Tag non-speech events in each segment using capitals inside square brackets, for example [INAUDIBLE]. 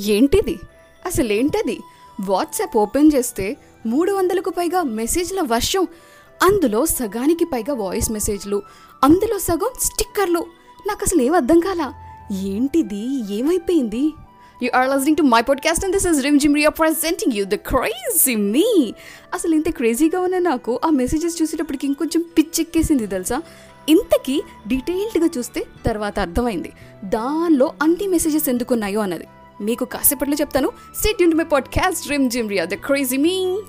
ఏంటిది? అసలేంటది? WhatsApp open చేస్తే మూడు వందలకు పైగా మెసేజ్ల వర్షం అందులో సగానికి పైగా వాయిస్ మెసేజ్లు అందులో సగం స్టిక్కర్లు. నాకు అసలు ఏం అర్థం కాలా? ఏంటిది? ఏమైపోయింది? You are listening to my podcast and this is Rimjhim Riya presenting you the crazy me అసలు ఇంత క్రేజీగా ఉన్న నాకు ఆ మెసేజెస్ చూసేటప్పటికి ఇంకొంచెం పిచ్చెక్కేసింది తెలుసా? ఇంతకీ డీటెయిల్డ్గా చూస్తే తర్వాత అర్థమైంది. దానిలో అన్ని మెసేజెస్ ఎందుకున్నాయో అన్నది. మీకు కాసేపట్లో చెప్తాను. State my podcast Rimjhim Riya the crazy me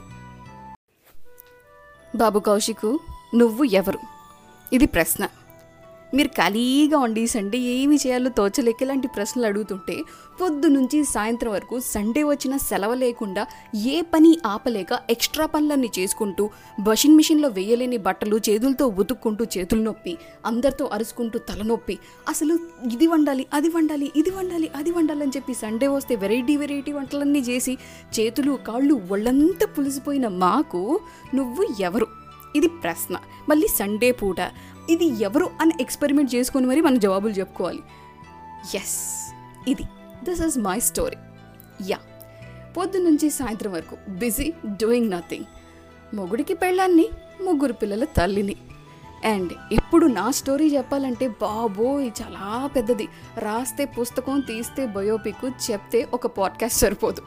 బాబు కౌశికు నువ్వు ఎవరు? ఇది ప్రశ్న. మీరు ఖాళీగా ఉండి సండే ఏమి చేయాలో తోచలేక ఇలాంటి ప్రశ్నలు అడుగుతుంటే పొద్దు నుంచి సాయంత్రం వరకు సండే వచ్చిన సెలవు లేకుండా ఏ పని ఆపలేక ఎక్స్ట్రా పనులన్నీ చేసుకుంటూ వాషింగ్ మిషన్లో వేయలేని బట్టలు చేతులతో ఉతుక్కుంటూ చేతులు నొప్పి అందరితో అరుచుకుంటూ తలనొప్పి. అసలు ఇది వండాలి అది వండాలి ఇది వండాలి అది వండాలి అని చెప్పి సండే వస్తే వెరైటీ వెరైటీ వంటలన్నీ చేసి చేతులు కాళ్ళు ఒళ్ళంతా పులిసిపోయిన మాకు నువ్వు ఎవరు? ఇది ప్రశ్న. మళ్ళీ సండే పూట. ఇది ఎవరు అని ఎక్స్పెరిమెంట్ చేసుకొని మరి మనం జవాబులు చెప్పుకోవాలి. ఎస్ ఇది. This is my story yeah పొద్దు నుంచి సాయంత్రం వరకు. బిజీ డూయింగ్ నథింగ్ మొగుడికి పెళ్ళాన్ని ముగ్గురు పిల్లల తల్లిని. అండ్ ఇప్పుడు నా స్టోరీ చెప్పాలంటే బాబోయ్ చాలా పెద్దది. రాస్తే పుస్తకం తీస్తే బయోపిక్ చెప్తే ఒక పాడ్కాస్ట్ సరిపోదు.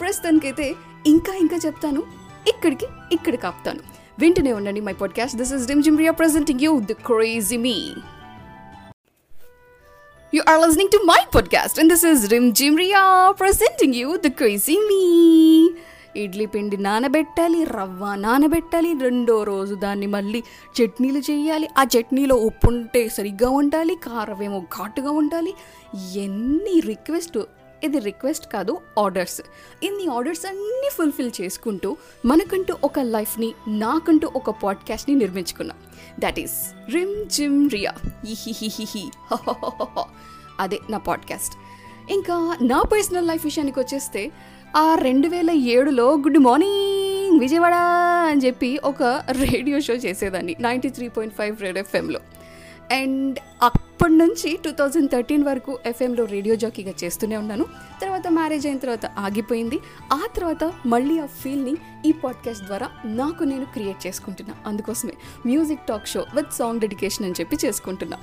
ప్రస్తుతానికైతే ఇంకా ఇంకా చెప్తాను. ఇక్కడికి ఇక్కడికి ఆపుతాను వింటూనే ఉండండి my podcast this is Rimjhim Riya presenting you the crazy me You are listening to my podcast, and this is Rim Jim Ria presenting you the crazy me. Idli పిండి నానబెట్టాలి రవ్వ నానబెట్టాలి రెండో రోజు దాన్ని మళ్ళీ చట్నీలు చేయాలి. ఆ చట్నీలో ఉప్పు ఉంటే సరిగ్గా ఉండాలి కారం ఏమో ఘాటుగా ఉండాలి ఎన్ని రిక్వెస్ట్ ఇది రిక్వెస్ట్ కాదు ఆర్డర్స్ ఇన్ని ఆర్డర్స్ అన్నీ ఫుల్ఫిల్ చేసుకుంటూ మనకంటూ ఒక లైఫ్ని నాకంటూ ఒక పాడ్కాస్ట్ని నిర్మించుకున్నాం. That is rim gym Riya ఇహిహిహిహి అదే నా పాడ్కాస్ట్ ఇంకా నా పర్సనల్ లైఫ్ విషయానికి వచ్చేస్తే ఆ రెండు వేల ఏడులో గుడ్ మార్నింగ్ విజయవాడ అని చెప్పి ఒక [LAUGHS] రేడియో షో చేసేదాన్ని ninety three point five red ఎఫ్ఎంలో and అప్పటి నుంచి టూ థౌజండ్ థర్టీన్ వరకు ఎఫ్ఎంలో రేడియో జాకీగా చేస్తూనే ఉన్నాను. తర్వాత మ్యారేజ్ అయిన తర్వాత ఆగిపోయింది. ఆ తర్వాత మళ్ళీ ఆ ఫీల్ని ఈ పాడ్కాస్ట్ ద్వారా నాకు నేను క్రియేట్ చేసుకుంటున్నా. అందుకోసమే music talk show with song dedication అని చెప్పి చేసుకుంటున్నా.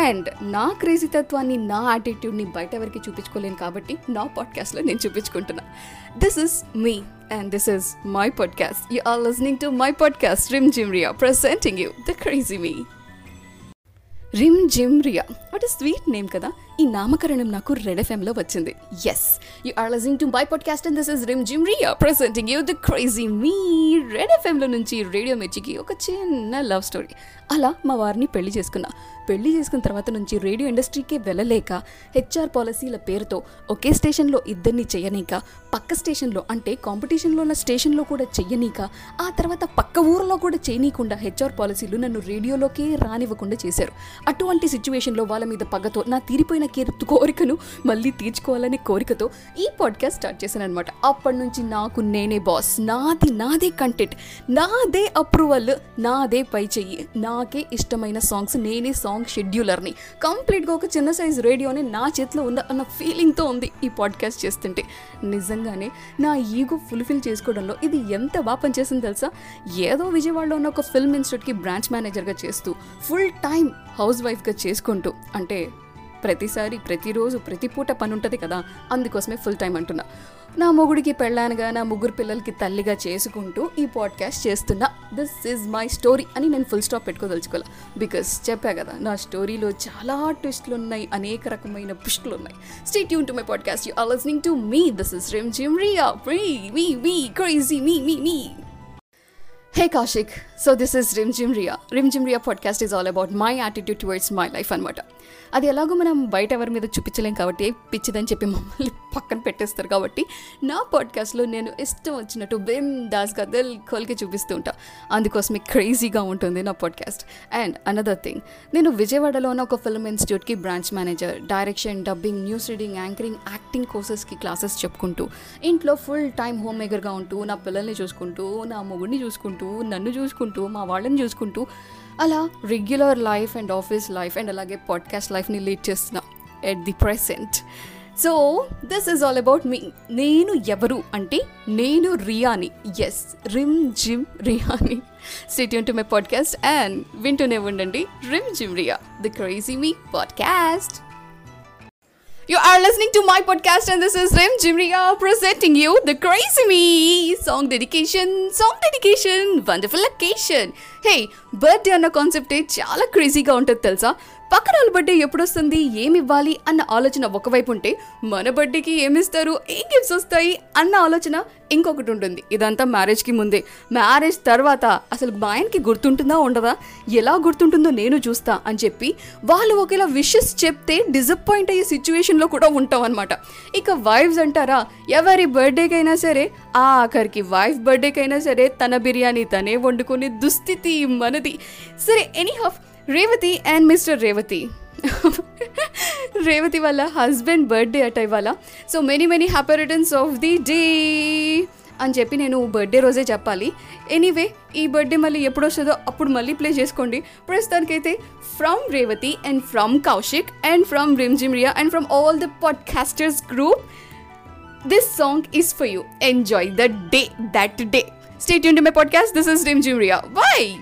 అండ్ నా క్రేజీ తత్వాన్ని నా యాటిట్యూడ్ని బయట ఎవరికి చూపించుకోలేను కాబట్టి నా పాడ్కాస్ట్లో నేను చూపించుకుంటున్నా. This is me and this is my podcast you are listening to my podcast Rim Jhim Riya presenting you the crazy me Rimjhim Riya what is sweet name కదా? ఈ నామకరణం నాకు రెడ్ ఎఫ్ఎంలో వచ్చింది. Yes you are listening to my podcast and this is Rimjhim Riya presenting you the crazy me red ఎఫ్ఎంలో నుంచి radio మిర్చికి ఒక చిన్న లవ్ స్టోరీ అలా మా వారిని పెళ్ళి చేసుకున్నా. పెళ్ళి చేసుకున్న తర్వాత నుంచి రేడియో ఇండస్ట్రీకే వెళ్ళలేక హెచ్ఆర్ పాలసీల పేరుతో ఒకే స్టేషన్లో ఇద్దరిని చేయనీక పక్క స్టేషన్లో అంటే కాంపిటీషన్లో ఉన్న స్టేషన్లో కూడా చెయ్యనీక ఆ తర్వాత పక్క ఊరిలో కూడా చేయనీయకుండా హెచ్ఆర్ పాలసీలు నన్ను రేడియోలోకే రానివ్వకుండా చేశారు. అటువంటి సిచ్యువేషన్లో వాళ్ళ మీద పగతో నా తీరిపోయిన కీర్తి కోరికను మళ్ళీ తీర్చుకోవాలనే కోరికతో ఈ పాడ్కాస్ట్ స్టార్ట్ చేశాను అనమాట అప్పటి నుంచి నాకు నేనే బాస్ నాది నాదే కంటెంట్ నాదే అప్రూవల్ నాదే పై చెయ్యి. నాకే ఇష్టమైన సాంగ్స్ నేనే సాంగ్ షెడ్యూలర్ని కంప్లీట్గా ఒక చిన్న సైజ్ రేడియోని నా చేతిలో ఉందా అన్న ఫీలింగ్తో ఉంది ఈ పాడ్కాస్ట్ చేస్తుంటే. నిజంగానే నా ఈగో ఫుల్ఫిల్ చేసుకోవడంలో ఇది ఎంత బాగా పనిచేసింది తెలుసా? ఏదో విజయవాడలో ఉన్న ఒక ఫిల్మ్ ఇన్స్టిట్యూట్కి బ్రాంచ్ మేనేజర్గా చేస్తూ ఫుల్ టైం హౌస్ వైఫ్గా చేసుకుంటూ అంటే ప్రతిసారి ప్రతిరోజు ప్రతి పూట పని ఉంటుంది కదా అందుకోసమే ఫుల్ టైం అంటున్నా. నా మొగుడికి పెళ్ళానుగా నా ముగ్గురు పిల్లలకి తల్లిగా చేసుకుంటూ ఈ పాడ్కాస్ట్ చేస్తున్నా దిస్ ఈజ్ మై స్టోరీ అని నేను ఫుల్ స్టాప్ పెట్టుకోదలుచుకోలే బికాస్ చెప్పా కదా నా స్టోరీలో చాలా ట్విస్ట్లు ఉన్నాయి అనేక రకమైన పుష్టులు ఉన్నాయి stay tuned to my podcast you are listening to me this is Rimjhim Riya me me me crazy me me me hey Kaushik so this is Rimjhim Riya Rimjhim Riya podcast is all about my attitude towards my life అనమాట అది ఎలాగో మనం బయట ఎవరి మీద చూపించలేం కాబట్టి పిచ్చిదని చెప్పి మమ్మల్ని పక్కన పెట్టేస్తారు కాబట్టి నా పాడ్కాస్ట్లో నేను ఇష్టం వచ్చినట్టు బిమ్ దాస్గా దిల్ కొలికి చూపిస్తూ ఉంటా. అందుకోసమే క్రేజీగా ఉంటుంది నా పాడ్కాస్ట్ అండ్ అనదర్ థింగ్ నేను విజయవాడలో ఉన్న ఒక ఫిల్మ్ ఇన్స్టిట్యూట్కి branch manager direction dubbing news reading anchoring acting కోర్సెస్కి classes చెప్పుకుంటూ ఇంట్లో ఫుల్ టైం హోమ్ మేకర్గా ఉంటూ నా పిల్లల్ని చూసుకుంటూ నా మొగుడిని చూసుకుంటూ చూసుకుంటూ నన్ను చూసుకుంటూ మా వాళ్ళని చూసుకుంటూ అలా regular life and office life and అలాగే పాడ్కాస్ట్ లైఫ్ని లీడ్ చేస్తున్నా at the present so this is all about me నేను ఎవరు అంటే నేను రియాని. Yes rim gym రియాని. City to my podcast and వింటూనే ఉండండి. Rimjhim Riya the crazy me podcast You are listening to my podcast, and this is Rim Jimria presenting you the Crazy Me song dedication. Song dedication, wonderful occasion. Hey, birthday అన్న కాన్సెప్టే చాలా క్రేజీగా ఉంటుంది తెలుసా పక్కన వాళ్ళ బర్త్డే ఎప్పుడొస్తుంది? ఏమి ఇవ్వాలి అన్న ఆలోచన ఒకవైపు ఉంటే మన బర్త్డేకి ఏమిస్తారు? ఏ గిఫ్ట్స్ వస్తాయి? అన్న ఆలోచన ఇంకొకటి ఉంటుంది. ఇదంతా మ్యారేజ్కి ముందే. మ్యారేజ్ తర్వాత అసలు మా ఆయనకి గుర్తుంటుందా ఉండదా? ఎలా గుర్తుంటుందో నేను చూస్తా అని చెప్పి వాళ్ళు ఒకేలా విషెస్ చెప్తే డిసప్పాయింట్ అయ్యే సిచ్యువేషన్లో కూడా ఉంటాం అనమాట ఇక వైఫ్స్ అంటారా ఎవరి బర్త్డేకైనా సరే ఆఖరికి వైఫ్ బర్త్డేకైనా సరే తన బిర్యానీ తనే వండుకునే దుస్థితి మనది. సరే any half Revathi and mister Revathi. Revathi వాళ్ళ హస్బెండ్ బర్త్డే అట ఇవాళ. So many many happy returns of the day అని చెప్పి నేను బర్త్డే రోజే చెప్పాలి. ఎనీవే ఈ బర్త్డే మళ్ళీ ఎప్పుడు వస్తుందో అప్పుడు మళ్ళీ ప్లే చేసుకోండి. ప్రస్తుతానికైతే from Revathi and from Kaushik and from Rimjhim Riya and from all the podcasters group this song is for you enjoy the day that day stay Yoon my podcast this is Rimjhim Riya why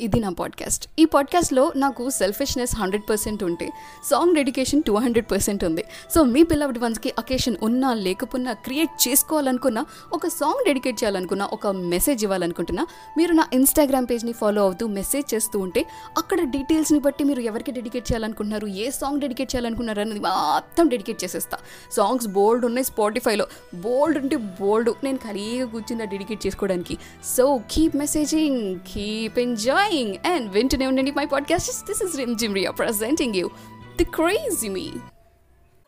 ఇది నా podcast ఈ పాడ్కాస్ట్లో నాకు selfishness hundred percent ఉంటే song dedication too hundred percent ఉంది. So మీ పిల్లవిడ్ వన్స్కి అకేషన్ ఉన్నా లేకపోయినా క్రియేట్ చేసుకోవాలనుకున్నా ఒక సాంగ్ డెడికేట్ చేయాలనుకున్నా ఒక మెసేజ్ ఇవ్వాలనుకుంటున్నా మీరు నా ఇన్స్టాగ్రామ్ పేజ్ని ఫాలో అవుతూ మెసేజ్ చేస్తూ ఉంటే అక్కడ డీటెయిల్స్ని బట్టి మీరు ఎవరికి డెడికేట్ చేయాలనుకుంటున్నారు ఏ సాంగ్ డెడికేట్ చేయాలనుకున్నారు అనేది మొత్తం డెడికేట్ చేసేస్తా. సాంగ్స్ బోల్డ్ ఉన్నాయి స్పాటిఫైలో బోల్డ్ ఉంటే బోల్డ్ నేను ఖాళీగా కూర్చున్నా డెడికేట్ చేసుకోవడానికి. So keep messaging keep enjoy flying and win to of my podcast. This is Rim Jimria presenting you The Crazy Me.